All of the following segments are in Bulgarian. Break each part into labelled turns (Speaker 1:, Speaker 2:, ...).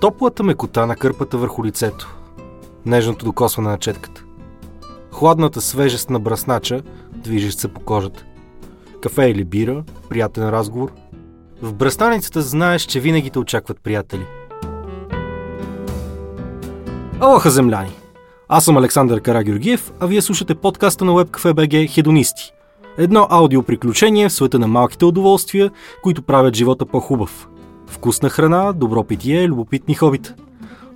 Speaker 1: Топлата мекота на кърпата върху лицето. Нежното докосване на четката. Хладната свежест на браснача, движещ се по кожата. Кафе или бира, приятен разговор. В бръснаницата знаеш, че винаги те очакват приятели. Алоха, земляни! Аз съм Александър Карагюргиев, а вие слушате подкаста на WebCafe.bg Хедонисти. Едно аудиоприключение в света на малките удоволствия, които правят живота по-хубав. Вкусна храна, добро питие, любопитни хобита.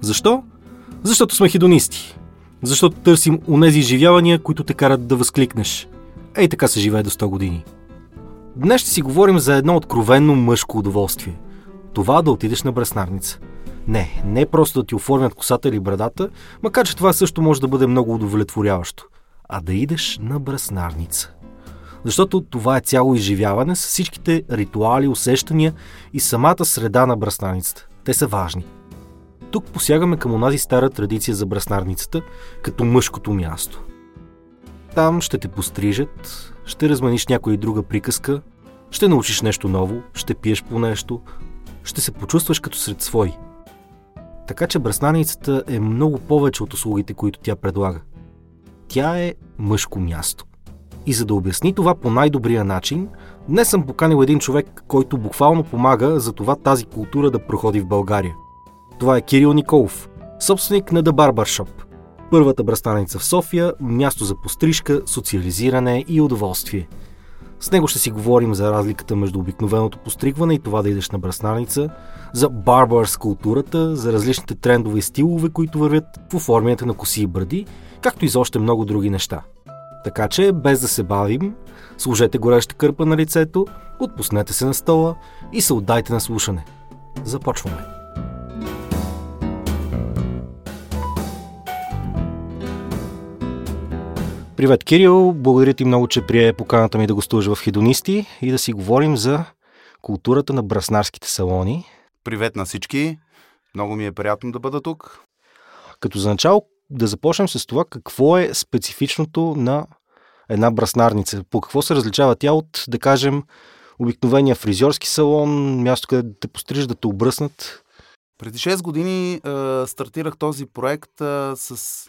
Speaker 1: Защо? Защото сме хедонисти. Защото търсим унези изживявания, които те карат да възкликнеш. Ей така се живее до 100 години. Днес ще си говорим за едно откровенно мъжко удоволствие. Това да отидеш на браснарница. Не, не просто да ти оформят косата или брадата, макар че това също може да бъде много удовлетворяващо, а да идеш на браснарница. Защото това е цяло изживяване с всичките ритуали, усещания и самата среда на браснарницата. Те са важни. Тук посягаме към онази стара традиция за браснарницата, като мъжкото място. Там ще те пострижат, ще разманиш някоя друга приказка, ще научиш нещо ново, ще пиеш по нещо, ще се почувстваш като сред свои. Така че браснаницата е много повече от услугите, които тя предлага. Тя е мъжко място. И за да обясни това по най-добрия начин, днес съм поканил един човек, който буквално помага за това тази култура да проходи в България. Това е Кирил Николов, собственик на The Barber Shop. Първата бръстаница в София, място за пострижка, социализиране и удоволствие. С него ще си говорим за разликата между обикновеното постригване и това да идеш на бръснаница, за барбърс културата, за различните трендове и стилове, които вървят в оформянето на коси и бради, както и за още много други неща. Така че, без да се бавим, служете гореща кърпа на лицето, отпуснете се на стола и се отдайте на слушане. Започваме. Привет, Кирил! Благодаря ти много, че прие поканата ми да гостуваш в Хедонисти и да си говорим за културата на браснарските салони.
Speaker 2: Привет на всички! Много ми е приятно да бъда тук.
Speaker 1: Като за начало да започнем с това какво е специфичното на една браснарница. По какво се различава тя от, да кажем, обикновения фризьорски салон, място, където те пострижат, да те обръснат?
Speaker 2: Преди 6 години е, стартирах този проект е, с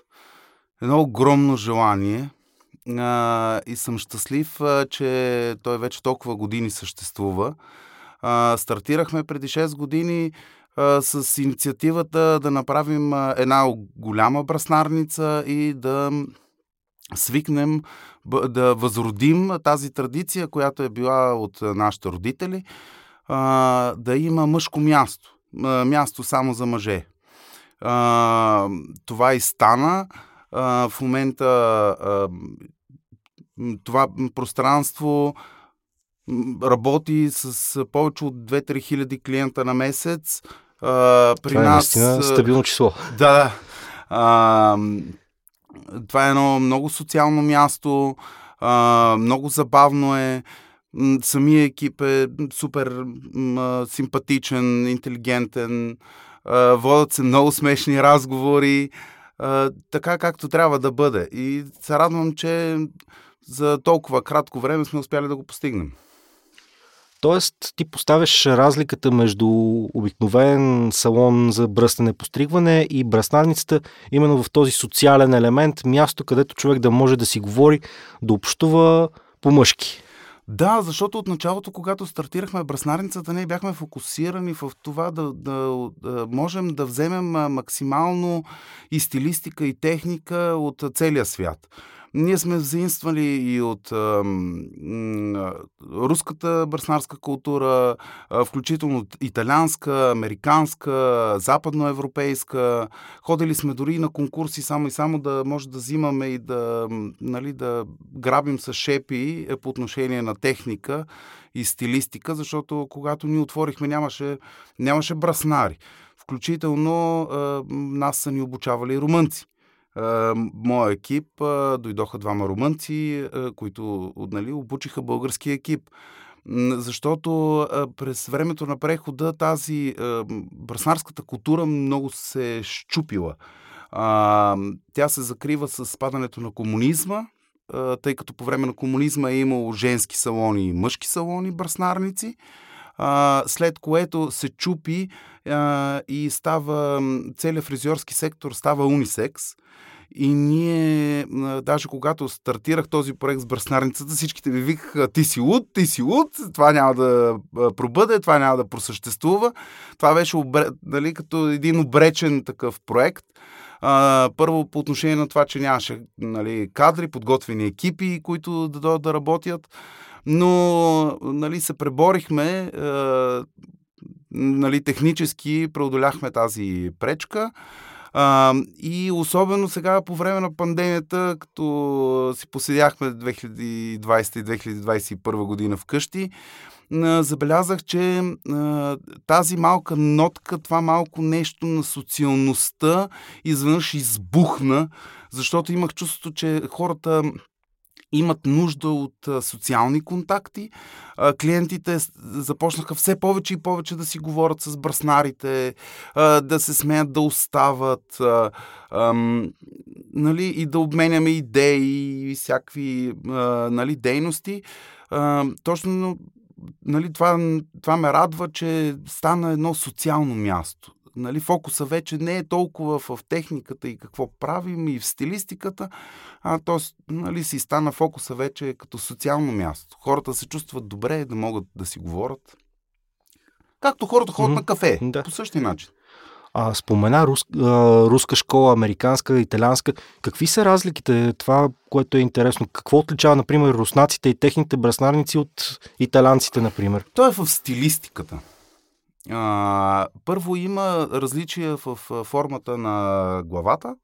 Speaker 2: едно огромно желание е, и съм щастлив, е, че той вече толкова години съществува. Е, стартирахме преди 6 години а, с инициативата да направим а, една голяма браснарница и да свикнем да възродим тази традиция, която е била от нашите родители, а, да има мъжко място. Място само за мъже. А, това и стана. А, в момента а, това пространство работи с повече от 2-3 хиляди клиента на месец.
Speaker 1: А, при това е нас. Е стабилно число.
Speaker 2: Да, да. А, това е едно много социално място, а, много забавно е. Самия екип е супер м, симпатичен, интелигентен, а, водят се много смешни разговори, а, така както трябва да бъде. И се радвам, че за толкова кратко време сме успяли да го постигнем.
Speaker 1: Тоест, ти поставяш разликата между обикновен салон за бръснене, постригване и бръснарницата именно в този социален елемент, място, където човек да може да си говори, да общува по-мъжки.
Speaker 2: Да, защото от началото, когато стартирахме браснарницата, ние бяхме фокусирани в това да, да, да можем да вземем максимално и стилистика, и техника от целия свят. Ние сме заимствали и от а, м, руската бърснарска култура, а, включително италианска, американска, западноевропейска. Ходили сме дори на конкурси само и само да може да взимаме и да, нали, да грабим с шепи е, по отношение на техника и стилистика, защото когато ни отворихме нямаше, нямаше браснари. Включително а, нас са ни обучавали румънци моя екип дойдоха двама румънци, които нали, обучиха български екип. Защото през времето на прехода тази браснарската култура много се е щупила. Тя се закрива с падането на комунизма, тъй като по време на комунизма е имало женски салони и мъжки салони, браснарници. А, след което се чупи а, и става целият фризьорски сектор става унисекс. И ние, даже когато стартирах този проект с бръснарницата, всичките ми викаха, ти си луд, ти си луд, това няма да пробъде, това няма да просъществува. Това беше обре... нали, като един обречен такъв проект. А, първо по отношение на това, че нямаше нали, кадри, подготвени екипи, които да дойдат да работят. Но нали, се преборихме, нали, технически преодоляхме тази пречка. А, и особено сега по време на пандемията, като си поседяхме 2020 и 2021 година вкъщи, забелязах, че а, тази малка нотка, това малко нещо на социалността изведнъж избухна, защото имах чувството, че хората имат нужда от социални контакти. Клиентите започнаха все повече и повече да си говорят с бръснарите, да се смеят да остават нали, и да обменяме идеи и всякакви нали, дейности. Точно нали, това, това ме радва, че стана едно социално място нали, фокуса вече не е толкова в техниката и какво правим и в стилистиката, а то нали, си стана фокуса вече като социално място. Хората се чувстват добре да могат да си говорят. Както хората ходят mm-hmm. на кафе, да. по същия начин.
Speaker 1: А, спомена рус, а, руска школа, американска, италианска. Какви са разликите? Това, което е интересно. Какво отличава, например, руснаците и техните браснарници от италянците, например?
Speaker 2: То е в стилистиката. А, първо има различия в формата на главата,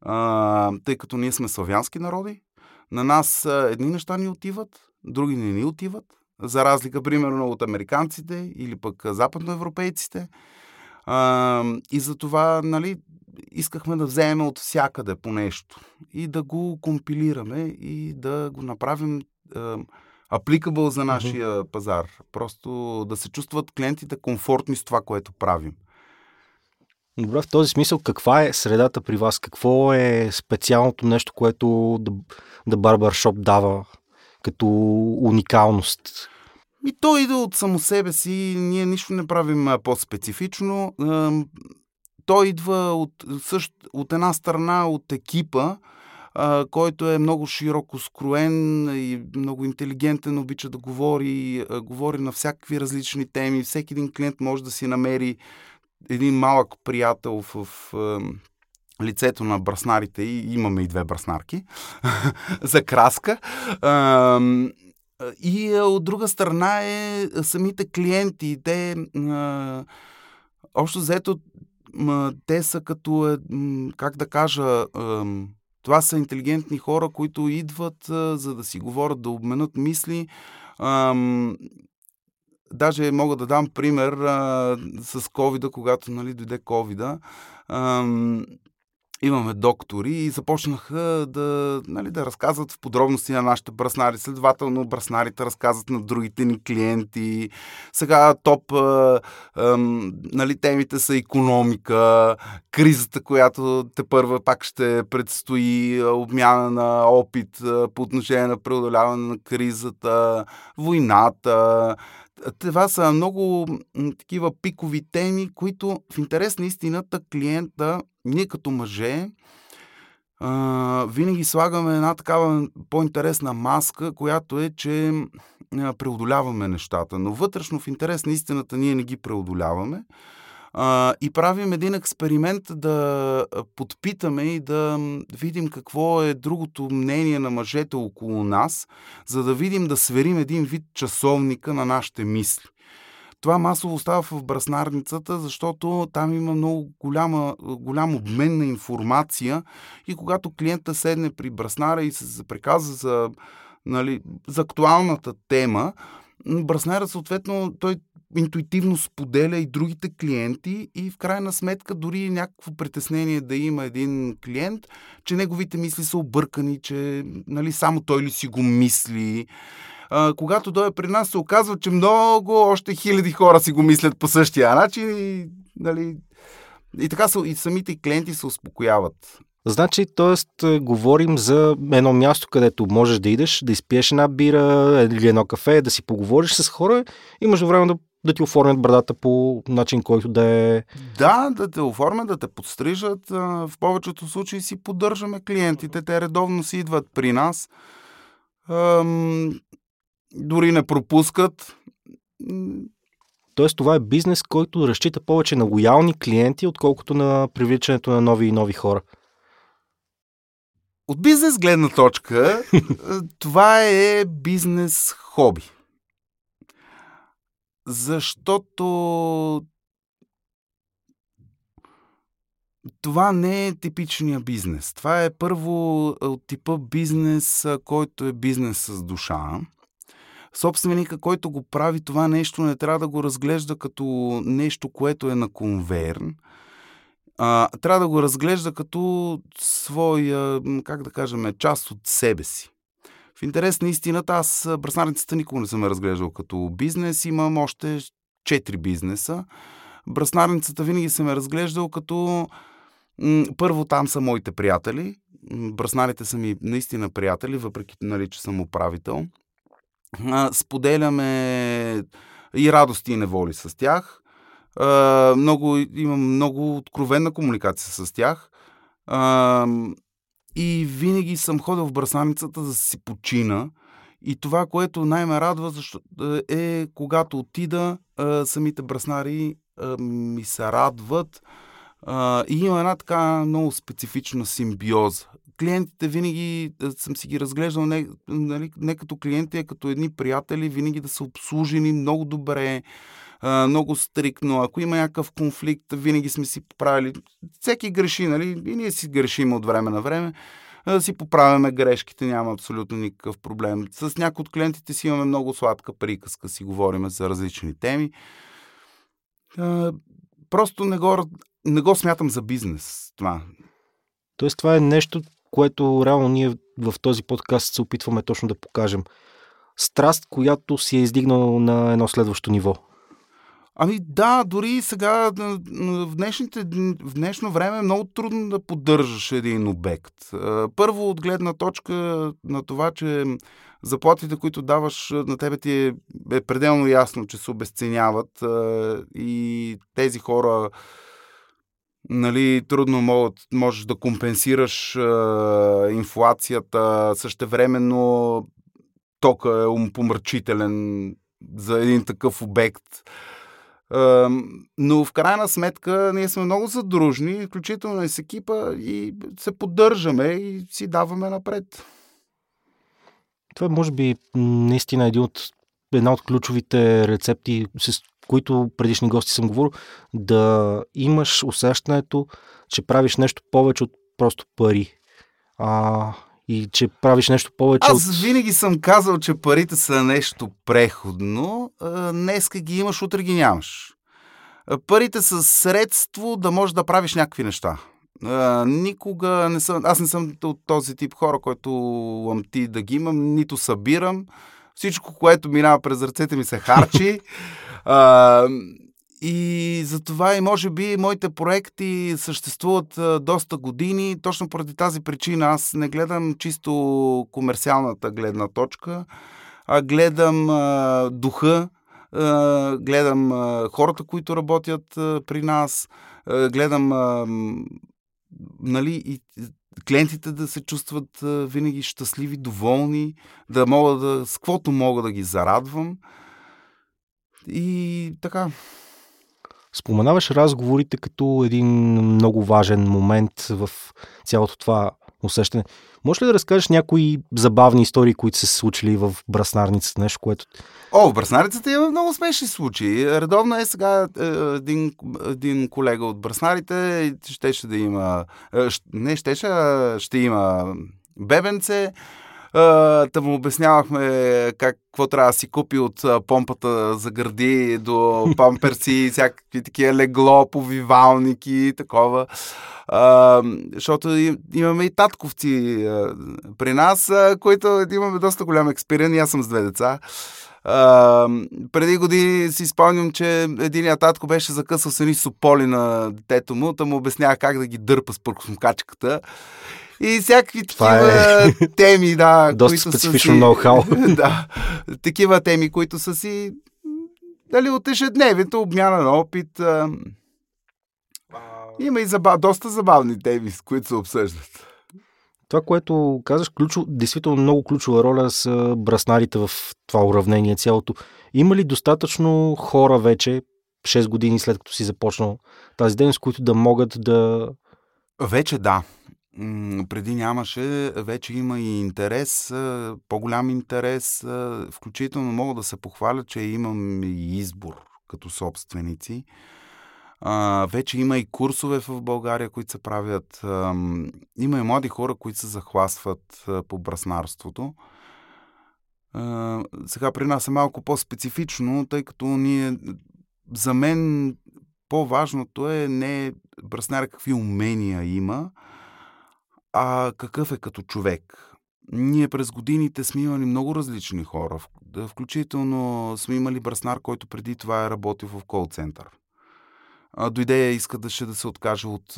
Speaker 2: а, тъй като ние сме славянски народи. На нас едни неща ни отиват, други не ни отиват. За разлика, примерно, от американците или пък западноевропейците. А, и за това, нали, искахме да вземем от всякъде по нещо и да го компилираме и да го направим applicable за нашия mm-hmm. пазар. Просто да се чувстват клиентите комфортни с това, което правим.
Speaker 1: Добре, в този смисъл, каква е средата при вас? Какво е специалното нещо, което The Barbershop дава като уникалност?
Speaker 2: И то идва от само себе си. Ние нищо не правим по-специфично. То идва от, също, от една страна от екипа, а, който е много широко скроен и много интелигентен, обича да говори, а, говори на всякакви различни теми. Всеки един клиент може да си намери един малък приятел в, в лицето на браснарите и имаме и две браснарки за краска. И от друга страна е самите клиенти. Те, общо взето, те са като, как да кажа, това са интелигентни хора, които идват а, за да си говорят, да обменят мисли. Ам, даже мога да дам пример а, с covid когато нали, дойде covid имаме доктори и започнаха да, нали, да разказват в подробности на нашите браснари. Следователно, браснарите разказват на другите ни клиенти. Сега топ а, а, нали, темите са економика, кризата, която те първа пак ще предстои, обмяна на опит по отношение на преодоляване на кризата, войната, това са много такива пикови теми, които в интерес на истината клиента, ние като мъже, винаги слагаме една такава по-интересна маска, която е, че преодоляваме нещата. Но вътрешно в интерес на истината ние не ги преодоляваме. А, и правим един експеримент да подпитаме и да видим какво е другото мнение на мъжете около нас, за да видим да сверим един вид часовника на нашите мисли. Това масово става в браснарницата, защото там има много голяма, голям обмен на информация и когато клиента седне при браснара и се запреказва за, нали, за актуалната тема, браснарът съответно той интуитивно споделя и другите клиенти и в крайна сметка дори някакво притеснение да има един клиент, че неговите мисли са объркани, че нали, само той ли си го мисли. А, когато дойде при нас се оказва, че много, още хиляди хора си го мислят по същия начин и, нали, и така са, и самите клиенти се успокояват.
Speaker 1: Значи, т.е. говорим за едно място, където можеш да идеш, да изпиеш една бира или едно кафе, да си поговориш с хора и между време да, да ти оформят брадата по начин, който да е...
Speaker 2: Да, да те оформят, да те подстрижат. В повечето случаи си поддържаме клиентите. Те редовно си идват при нас. Дори не пропускат.
Speaker 1: Тоест това е бизнес, който разчита повече на лоялни клиенти, отколкото на привличането на нови и нови хора.
Speaker 2: От бизнес гледна точка, това е бизнес хоби. Защото това не е типичния бизнес. Това е първо от типа бизнес, който е бизнес с душа. Собственика, който го прави това нещо, не трябва да го разглежда като нещо, което е на конверн, а, трябва да го разглежда като своя, как да кажем, част от себе си. В интерес на истината, аз браснарницата никога не съм я разглеждал като бизнес. Имам още четири бизнеса. Браснарницата винаги съм я разглеждал като... Първо там са моите приятели. Браснарите са ми наистина приятели, въпреки нали, че съм управител. Споделяме и радости и неволи с тях. Много, имам много откровенна комуникация с тях. И винаги съм ходил в брасаницата за да си почина. И това, което най-ме радва, защото, е когато отида, самите браснари ми се радват. И има една така много специфична симбиоза. Клиентите винаги съм си ги разглеждал не, нали, не като клиенти, а като едни приятели, винаги да са обслужени много добре, много стрикно. Ако има някакъв конфликт, винаги сме си поправили. Всеки греши, нали? И ние си грешим от време на време. Да си поправяме грешките, няма абсолютно никакъв проблем. С някои от клиентите си имаме много сладка приказка, си говорим за различни теми. Просто не го, не го смятам за бизнес това.
Speaker 1: Тоест това е нещо, което реално ние в този подкаст се опитваме точно да покажем. Страст, която си е издигнал на едно следващо ниво.
Speaker 2: Ами да, дори сега в, днешните, в днешно време е много трудно да поддържаш един обект. Първо от гледна точка на това, че заплатите, които даваш на тебе ти е, е пределно ясно, че се обесценяват и тези хора нали, трудно могат, можеш да компенсираш инфлацията, същевременно тока е умпомрачителен за един такъв обект но в крайна сметка ние сме много задружни, включително и с екипа, и се поддържаме и си даваме напред.
Speaker 1: Това е, може би, наистина един от, една от ключовите рецепти, с които предишни гости съм говорил, да имаш усещането, че правиш нещо повече от просто пари. А, и че правиш нещо повече.
Speaker 2: Аз от... винаги съм казал, че парите са нещо преходно. Днеска ги имаш, утре ги нямаш. Парите са средство да можеш да правиш някакви неща. никога не съм. Аз не съм от този тип хора, който ламти да ги имам, нито събирам. Всичко, което минава през ръцете ми се харчи. И затова и може би моите проекти съществуват доста години. Точно поради тази причина аз не гледам чисто комерциалната гледна точка, а гледам а, духа, а, гледам хората, които работят при нас, гледам нали, и клиентите да се чувстват винаги щастливи, доволни, да мога да, с каквото мога да ги зарадвам. И така.
Speaker 1: Споменаваш разговорите като един много важен момент в цялото това усещане. Може ли да разкажеш някои забавни истории, които са се случили в браснарницата, нещо, което...
Speaker 2: О, в браснарницата има много смешни случаи. Редовно е сега е, един, един колега от браснарите, щеше да има... Е, не щеше, ще има бебенце, Та му обяснявахме как, какво трябва да си купи от помпата за гърди до памперси, всякакви такива легло, повивалники и такова. А, защото имаме и татковци а, при нас, а, които имаме доста голям експеримент. Аз съм с две деца. А, преди години си спомням, че един татко беше закъсал с едни сополи на детето му, да му обяснява как да ги дърпа с пъркосмкачката. И всякакви такива
Speaker 1: е
Speaker 2: теми, да.
Speaker 1: Доста
Speaker 2: които
Speaker 1: специфично ноу-хау.
Speaker 2: да. Такива теми, които са си дали от ежедневието, обмяна на опит. А... Има и забав... доста забавни теми, с които се обсъждат.
Speaker 1: Това, което казаш, ключо, действително много ключова роля са браснарите в това уравнение цялото. Има ли достатъчно хора вече, 6 години след като си започнал тази дейност, които да могат да...
Speaker 2: Вече да. Преди нямаше, вече има и интерес, по-голям интерес. Включително мога да се похваля, че имам и избор като собственици. Вече има и курсове в България, които се правят. Има и млади хора, които се захвасват по браснарството. Сега при нас е малко по-специфично, тъй като ние, за мен по-важното е не браснаря какви умения има, а какъв е като човек. Ние през годините сме имали много различни хора. Включително сме имали браснар, който преди това е работил в кол-център. Дойде и иска да, ще да се откаже от,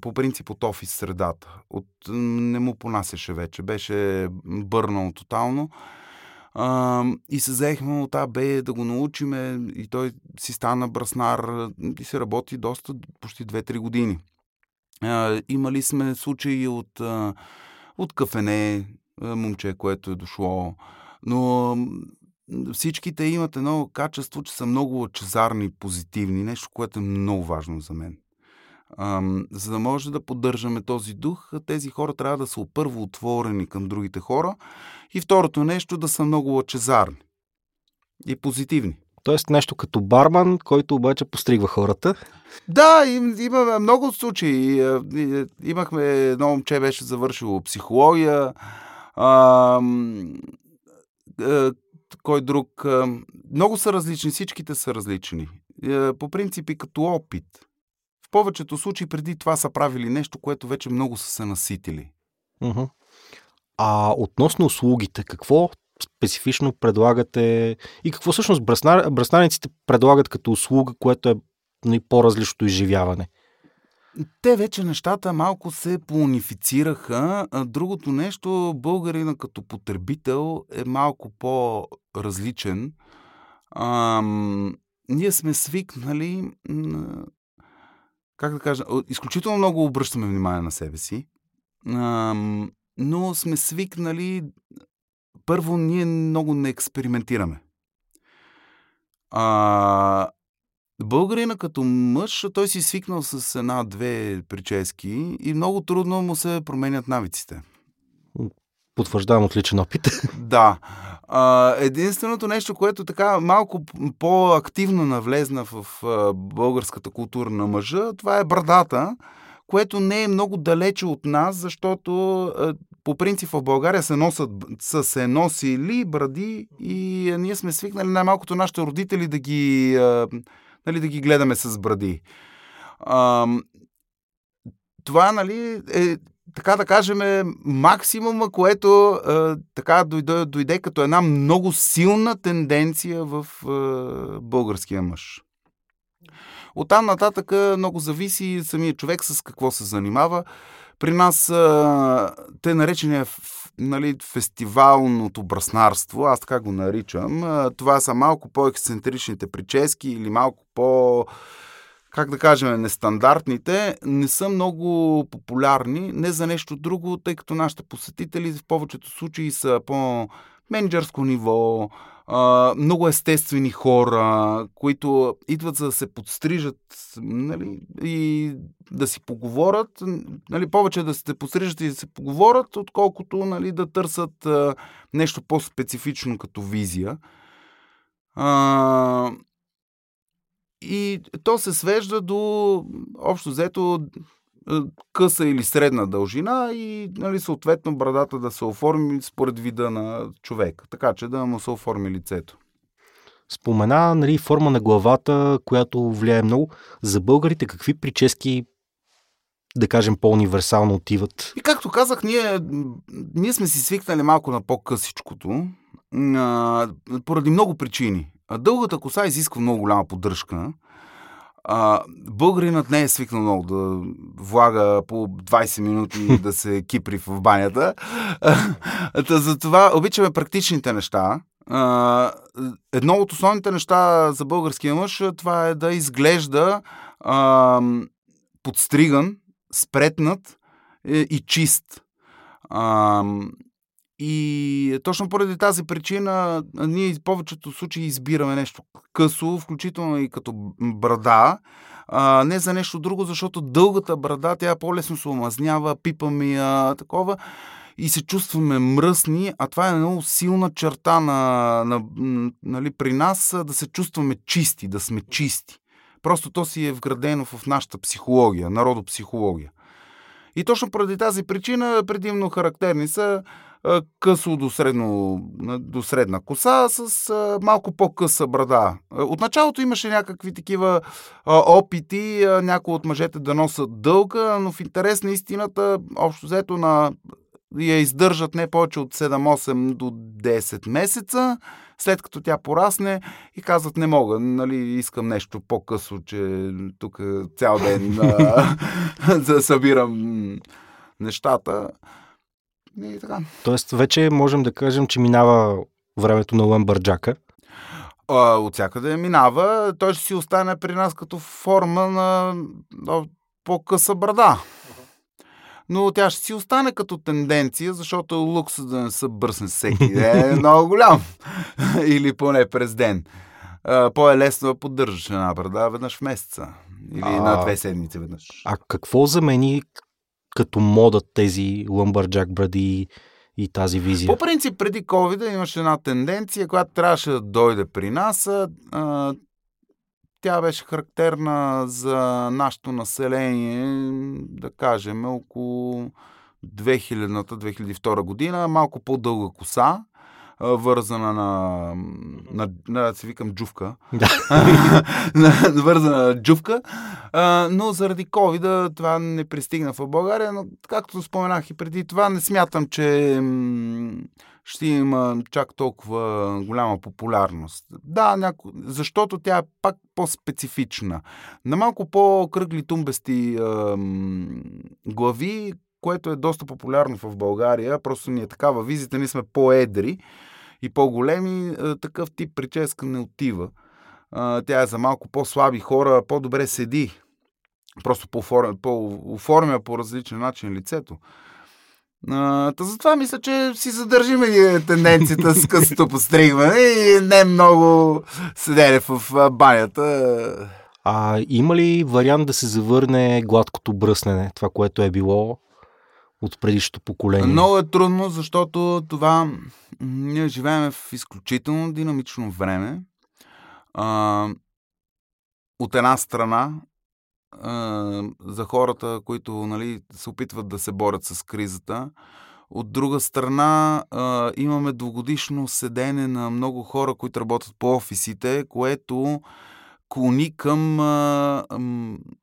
Speaker 2: по принцип от офис средата. От, не му понасяше вече. Беше бърнал тотално. И се взехме от АБ да го научиме и той си стана браснар и се работи доста, почти 2-3 години. Имали сме случаи от, от кафене, момче, което е дошло, но всичките имат едно качество, че са много лъчезарни позитивни, нещо, което е много важно за мен. За да може да поддържаме този дух, тези хора трябва да са първо отворени към другите хора и второто нещо да са много лъчезарни и позитивни.
Speaker 1: Тоест нещо като барман, който обаче постригва хората.
Speaker 2: Да, им, има много случаи. Е, е, Имахме едно момче, беше завършило психология. А, кой друг? Много са различни, всичките са различни. Е, По принцип и като опит. В повечето случаи преди това са правили нещо, което вече много са се наситили.
Speaker 1: Мгм. А относно услугите, какво специфично предлагате и какво всъщност браснар... браснаниците предлагат като услуга, което е нали, по-различното изживяване?
Speaker 2: Те вече нещата малко се поунифицираха. Другото нещо, българина като потребител е малко по-различен. Ам, ние сме свикнали, как да кажа, изключително много обръщаме внимание на себе си, ам, но сме свикнали, първо, ние много не експериментираме. А, Българина като мъж, той си свикнал с една-две прически и много трудно му се променят навиците.
Speaker 1: Потвърждавам от личен опит.
Speaker 2: Да. А, единственото нещо, което така малко по-активно навлезна в а, българската култура на мъжа, това е брадата, което не е много далече от нас, защото а, по принцип в България се носят, са се носили бради и а, ние сме свикнали най-малкото нашите родители да ги, а, нали, да ги гледаме с бради. А, това, нали, е така да кажем, е максимума, което е, така дойде, дойде като една много силна тенденция в е, българския мъж. От там нататък много зависи самия човек с какво се занимава. При нас те наречения нали, фестивалното браснарство, аз така го наричам, това са малко по-ексцентричните прически или малко по- как да кажем, нестандартните, не са много популярни, не за нещо друго, тъй като нашите посетители в повечето случаи са по менеджерско ниво, много естествени хора, които идват за да се подстрижат нали, и да си поговорят, нали, повече да се подстрижат и да се поговорят, отколкото нали, да търсят а, нещо по-специфично като визия. А, и то се свежда до общо взето къса или средна дължина и нали, съответно брадата да се оформи според вида на човека, така че да му се оформи лицето.
Speaker 1: Спомена нали, форма на главата, която влияе много. За българите какви прически, да кажем, по-универсално отиват?
Speaker 2: И както казах, ние, ние сме си свикнали малко на по-късичкото. а, поради много причини. Дългата коса изисква много голяма поддръжка. А, българинът не е свикнал много да влага по 20 минути да се кипри в банята. Затова обичаме практичните неща. А, едно от основните неща за българския мъж това е да изглежда а, подстриган, спретнат е, и чист. А, и точно поради тази причина ние в повечето случаи избираме нещо късо, включително и като брада, а, не за нещо друго, защото дългата брада, тя по-лесно се омазнява, пипаме я, такова и се чувстваме мръсни, а това е много силна черта на, на, нали, при нас да се чувстваме чисти, да сме чисти. Просто то си е вградено в нашата психология, народопсихология. И точно поради тази причина предимно характерни са късо до, средно, до средна коса с а, малко по-къса брада. От началото имаше някакви такива а, опити, а, някои от мъжете да носят дълга, но в интерес на истината, общо взето на я издържат не повече от 7-8 до 10 месеца, след като тя порасне и казват не мога, нали, искам нещо по-късо, че тук цял ден да събирам нещата. И така.
Speaker 1: Тоест, вече можем да кажем, че минава времето на Ламбърджака.
Speaker 2: От всякъде минава. Той ще си остане при нас като форма на, по-къса брада. Но тя ще си остане като тенденция, защото лукса да не са бърсне всеки ден е много голям. Или поне през ден. По-е лесно да поддържаш една брада веднъж в месеца. Или а, на две седмици веднъж.
Speaker 1: А какво замени като модат тези лъмбърджак бради и тази визия?
Speaker 2: По принцип, преди COVID имаше една тенденция, която трябваше да дойде при нас. А, тя беше характерна за нашето население, да кажем, около 2000-2002 година. Малко по-дълга коса вързана на, на, на, да се викам джувка. Вързана на джувка. А, но заради COVID това не пристигна в България, но както споменах и преди това, не смятам, че ще има чак толкова голяма популярност. Да, няко... защото тя е пак по-специфична. На малко по-кръгли тумбести е, глави което е доста популярно в България. Просто ни е такава визита, ние сме по-едри и по-големи. Такъв тип прическа не отива. Тя е за малко по-слаби хора, по-добре седи. Просто по-оформя по различен начин лицето. Та затова мисля, че си задържим тенденцията с късото постригване и не много седене в банята.
Speaker 1: А има ли вариант да се завърне гладкото бръснене, това, което е било от предишното поколение?
Speaker 2: Много е трудно, защото това ние живеем в изключително динамично време. А, от една страна, а, за хората, които нали, се опитват да се борят с кризата, от друга страна, а, имаме двогодишно седене на много хора, които работят по офисите, което клони към, а,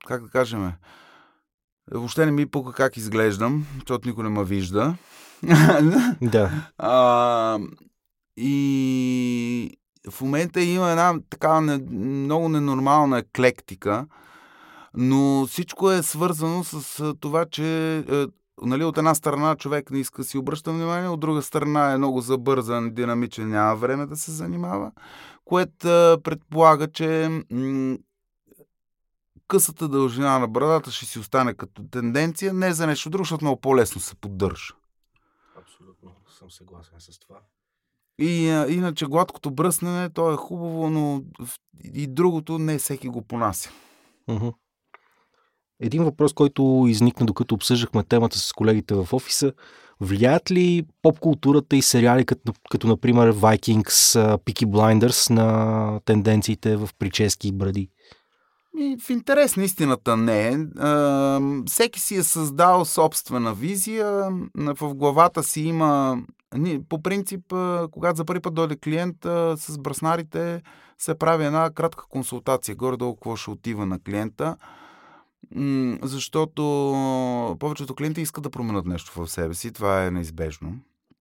Speaker 2: как да кажем, Въобще не ми пука как изглеждам, защото никой не ме вижда.
Speaker 1: да.
Speaker 2: А, и в момента има една така не, много ненормална еклектика, но всичко е свързано с това, че е, нали, от една страна човек не иска да си обръща внимание, от друга страна е много забързан, динамичен, няма време да се занимава, което предполага, че късата дължина на брадата ще си остане като тенденция, не за нещо друго, защото много по-лесно се поддържа.
Speaker 1: Абсолютно съм съгласен с това.
Speaker 2: И а, иначе гладкото бръснене, то е хубаво, но и другото не всеки го понася.
Speaker 1: Uh-huh. Един въпрос, който изникна докато обсъждахме темата с колегите в офиса. Влияят ли поп-културата и сериали, като, като например Vikings, Peaky Blinders на тенденциите в прически и бради?
Speaker 2: В интерес на истината не е. Всеки си е създал собствена визия. В главата си има... По принцип, когато за първи път дойде клиент, с браснарите се прави една кратка консултация. Горе-долу какво ще отива на клиента. Защото повечето клиенти искат да променят нещо в себе си. Това е неизбежно.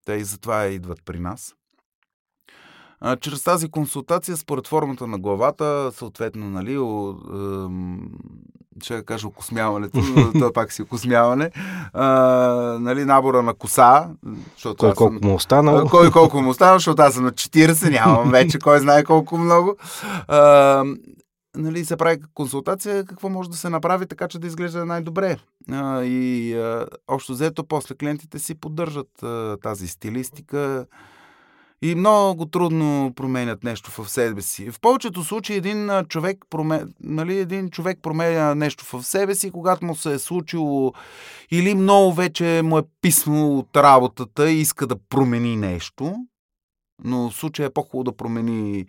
Speaker 2: Те и затова идват при нас. А, чрез тази консултация, според формата на главата, съответно, нали, о, е, ще кажа окосмяването, това пак си окосмяване, а, нали, набора на коса,
Speaker 1: защото кой колко съм, му останало.
Speaker 2: Кой колко му останало, защото аз съм на 40, нямам вече кой знае колко много. А, нали, се прави консултация какво може да се направи така, че да изглежда най-добре. А, и а, общо взето, после клиентите си поддържат а, тази стилистика и много трудно променят нещо в себе си. В повечето случаи един човек, променя, нали, един човек променя нещо в себе си, когато му се е случило или много вече му е писмо от работата и иска да промени нещо, но в случая е по-хубаво да промени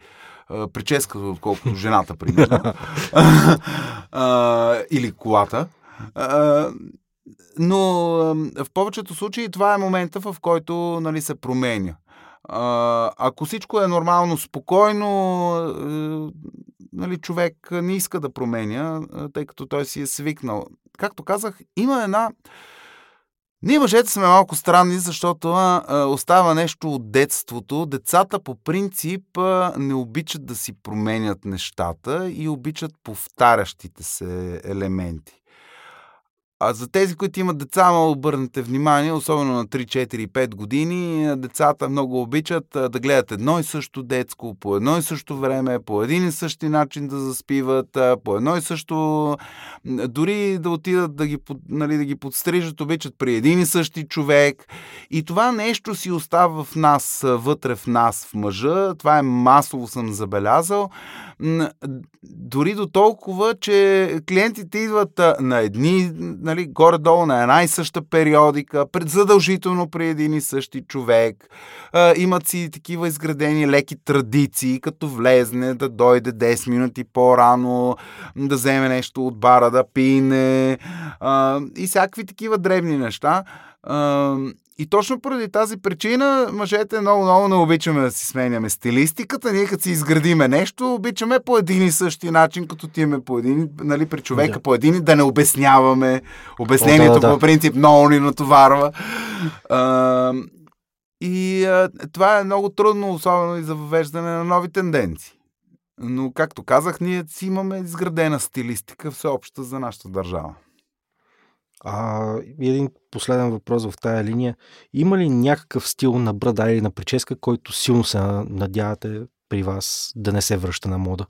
Speaker 2: прическата, отколкото жената, примерно. или колата. но в повечето случаи това е момента, в който нали, се променя. Ако всичко е нормално, спокойно, нали, човек не иска да променя, тъй като той си е свикнал. Както казах, има една ние мъжете сме малко странни, защото а, остава нещо от детството. Децата по принцип а, не обичат да си променят нещата и обичат повтарящите се елементи. А за тези, които имат деца, мога обърнете внимание, особено на 3, 4, 5 години, децата много обичат да гледат едно и също детско, по едно и също време, по един и същи начин да заспиват, по едно и също... Дори да отидат да ги, нали, да ги подстрижат, обичат при един и същи човек. И това нещо си остава в нас, вътре в нас, в мъжа. Това е масово съм забелязал дори до толкова, че клиентите идват на едни, нали, горе-долу на една и съща периодика, задължително при един и същи човек. имат си такива изградени леки традиции, като влезне, да дойде 10 минути по-рано, да вземе нещо от бара, да пине и всякакви такива древни неща. И точно поради тази причина мъжете много-много не обичаме да си сменяме стилистиката. Ние като си изградиме нещо, обичаме по един и същи начин, като тиме по един, нали, при човека да. по един, да не обясняваме. Обяснението О, да, да, по принцип много ни натоварва. А, и а, това е много трудно, особено и за въвеждане на нови тенденции. Но, както казах, ние си имаме изградена стилистика всеобща за нашата държава.
Speaker 1: А, един последен въпрос в тая линия. Има ли някакъв стил на брада или на прическа, който силно се надявате при вас да не се връща на мода?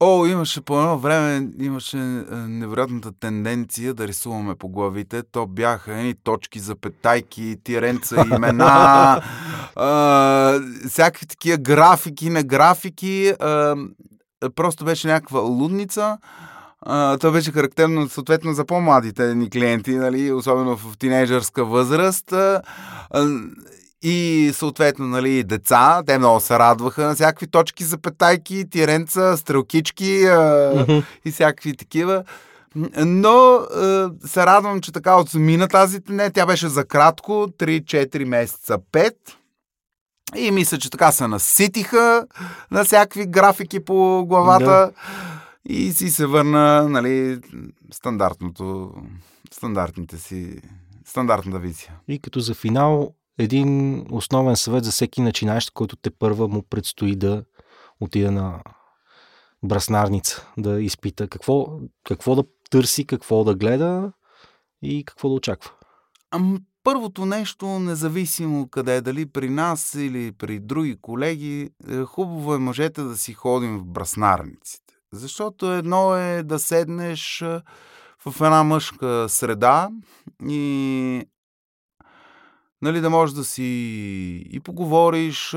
Speaker 2: О, имаше по едно време, имаше невероятната тенденция да рисуваме по главите. То бяха едни точки, запетайки, тиренца, имена, а, всякакви такива графики на графики. А, просто беше някаква лудница. А, това беше характерно съответно за по-младите ни клиенти, нали, особено в тинейджърска възраст. А, и съответно, нали, деца, те много се радваха на всякакви точки за петайки, тиренца, стрелкички а, mm-hmm. и всякакви такива. Но а, се радвам, че така отмина тази не, тя беше за кратко, 3-4 месеца, 5. И мисля, че така се наситиха на всякакви графики по главата. Да. И си се върна, нали, стандартното, стандартните си, стандартната визия.
Speaker 1: И като за финал, един основен съвет за всеки начинаещ, който те първа му предстои да отиде на браснарница, да изпита какво, какво да търси, какво да гледа и какво да очаква.
Speaker 2: Ам, първото нещо, независимо къде е, дали при нас или при други колеги, е, хубаво е мъжете да си ходим в браснарниците. Защото едно е да седнеш в една мъжка среда и нали, да можеш да си и поговориш,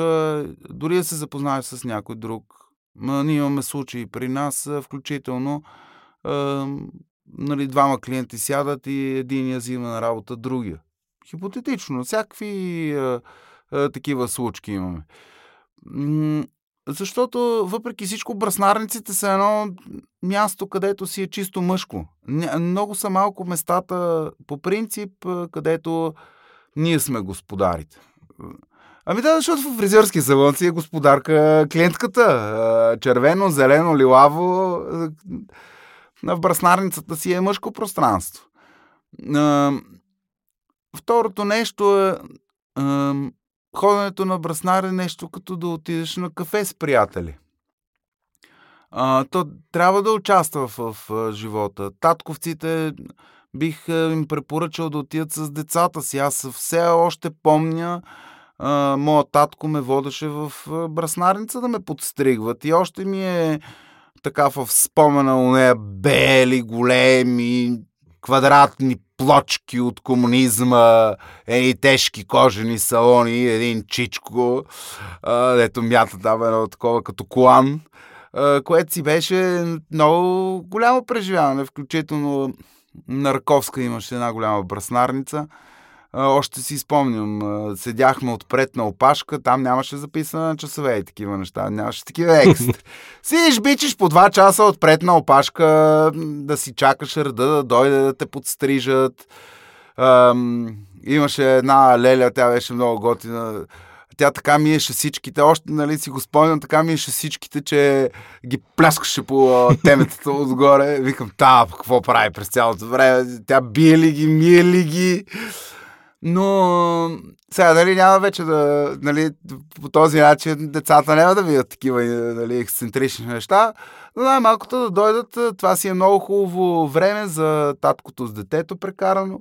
Speaker 2: дори да се запознаеш с някой друг. Ние имаме случаи при нас, включително нали, двама клиенти сядат и един я взима на работа другия. Хипотетично, всякакви такива случки имаме. Защото, въпреки всичко, браснарниците са едно място, където си е чисто мъжко. Много са малко местата, по принцип, където ние сме господарите. Ами да, защото в фризерски салон си е господарка клиентката. Червено, зелено, лилаво. В браснарницата си е мъжко пространство. Второто нещо е ходенето на браснар е нещо като да отидеш на кафе с приятели. А, то трябва да участва в, в, живота. Татковците бих им препоръчал да отидат с децата си. Аз все още помня, а, моят татко ме водеше в браснарница да ме подстригват. И още ми е така в спомена у нея бели, големи, квадратни плочки от комунизма, едни тежки кожени салони, един чичко, дето мята там едно такова като колан, което си беше много голямо преживяване, включително Нарковска имаше една голяма браснарница. Още си спомням, седяхме отпред на опашка, там нямаше записане на часове и такива неща, нямаше такива екстри. Сидиш, бичиш по два часа отпред на опашка, да си чакаш реда да дойде да те подстрижат. Ам, имаше една леля, тя беше много готина тя така миеше всичките, още нали, си го спомням, така миеше всичките, че ги пляскаше по теметата отгоре. Викам, та, какво прави през цялото време? Тя бие ли ги, мие ли ги? Но сега, нали, няма вече да, нали, по този начин децата няма да видят такива, нали, ексцентрични неща, но най-малкото да дойдат, това си е много хубаво време за таткото с детето прекарано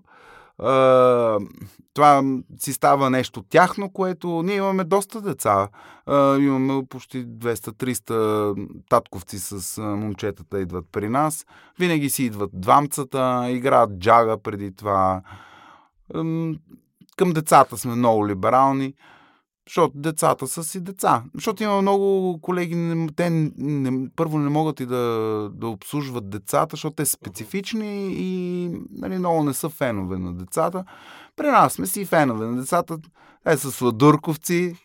Speaker 2: това си става нещо тяхно, което ние имаме доста деца. имаме почти 200-300 татковци с момчетата идват при нас. Винаги си идват двамцата, играят джага преди това. Към децата сме много либерални. Защото децата са си деца. Защото има много колеги, те не, първо не могат и да, да обслужват децата, защото те са специфични и нали, много не са фенове на децата. При нас сме си фенове на децата. Те са сладурковци.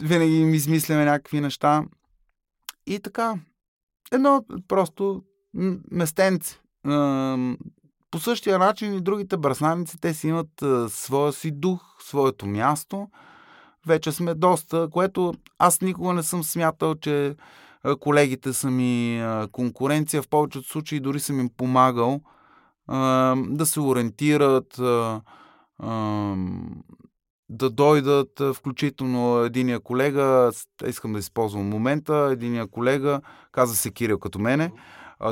Speaker 2: Винаги им измисляме някакви неща. И така. Едно просто местенце. По същия начин и другите браснаници, те си имат своя си дух, своето място – вече сме доста, което аз никога не съм смятал, че колегите са ми конкуренция. В повечето случаи дори съм им помагал да се ориентират, да дойдат, включително единия колега, искам да използвам момента, единия колега, каза се Кирил като мене,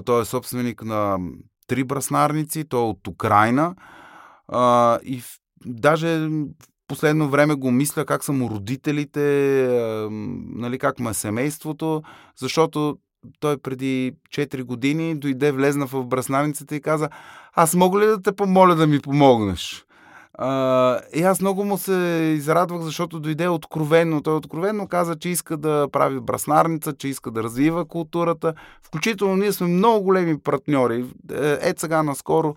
Speaker 2: той е собственик на три браснарници, той е от Украина и даже последно време го мисля как са му родителите, нали, как му е семейството, защото той преди 4 години дойде, влезна в браснарницата и каза, аз мога ли да те помоля да ми помогнеш? А, и аз много му се израдвах, защото дойде откровенно. Той откровенно каза, че иска да прави браснарница, че иска да развива културата. Включително ние сме много големи партньори. Е, е сега наскоро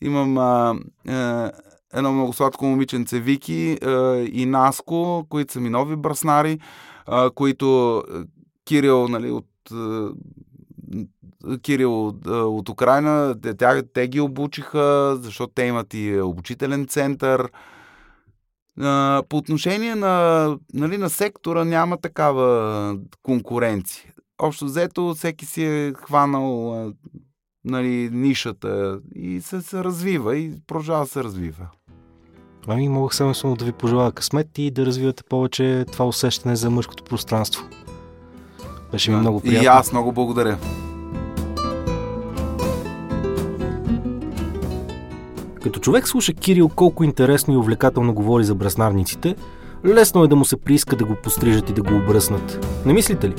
Speaker 2: имам а, а, едно много сладко момиченце Вики е, и Наско, които са ми нови браснари, е, които е, Кирил нали, от Кирил от Украина, те, те ги обучиха, защото те имат и обучителен център. По отношение на, нали, на сектора няма такава конкуренция. Общо взето, всеки си е хванал нали, нишата и се, се развива и продължава да се развива.
Speaker 1: Ами мога само, само да ви пожелая късмет и да развивате повече това усещане за мъжкото пространство. Беше ми да, много приятно.
Speaker 2: И аз много благодаря.
Speaker 1: Като човек слуша Кирил колко интересно и увлекателно говори за браснарниците, лесно е да му се прииска да го пострижат и да го обръснат. Не мислите ли?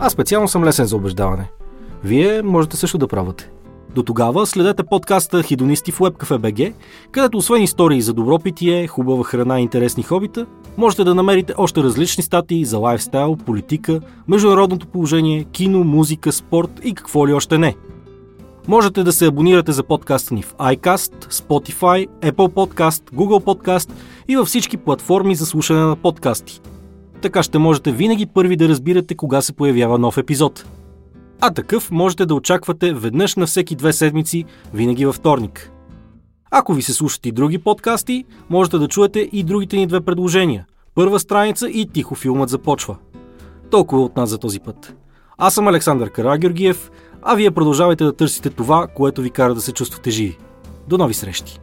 Speaker 1: Аз специално съм лесен за убеждаване. Вие можете също да правите. До тогава следете подкаста Хидонисти в WebCafe.bg, където освен истории за добро питие, хубава храна и интересни хобита, можете да намерите още различни статии за лайфстайл, политика, международното положение, кино, музика, спорт и какво ли още не. Можете да се абонирате за подкаста ни в iCast, Spotify, Apple Podcast, Google Podcast и във всички платформи за слушане на подкасти. Така ще можете винаги първи да разбирате кога се появява нов епизод – а такъв можете да очаквате веднъж на всеки две седмици, винаги във вторник. Ако ви се слушат и други подкасти, можете да чуете и другите ни две предложения. Първа страница и тихо филмът започва. Толкова от нас за този път. Аз съм Александър Карагеоргиев, а вие продължавайте да търсите това, което ви кара да се чувствате живи. До нови срещи!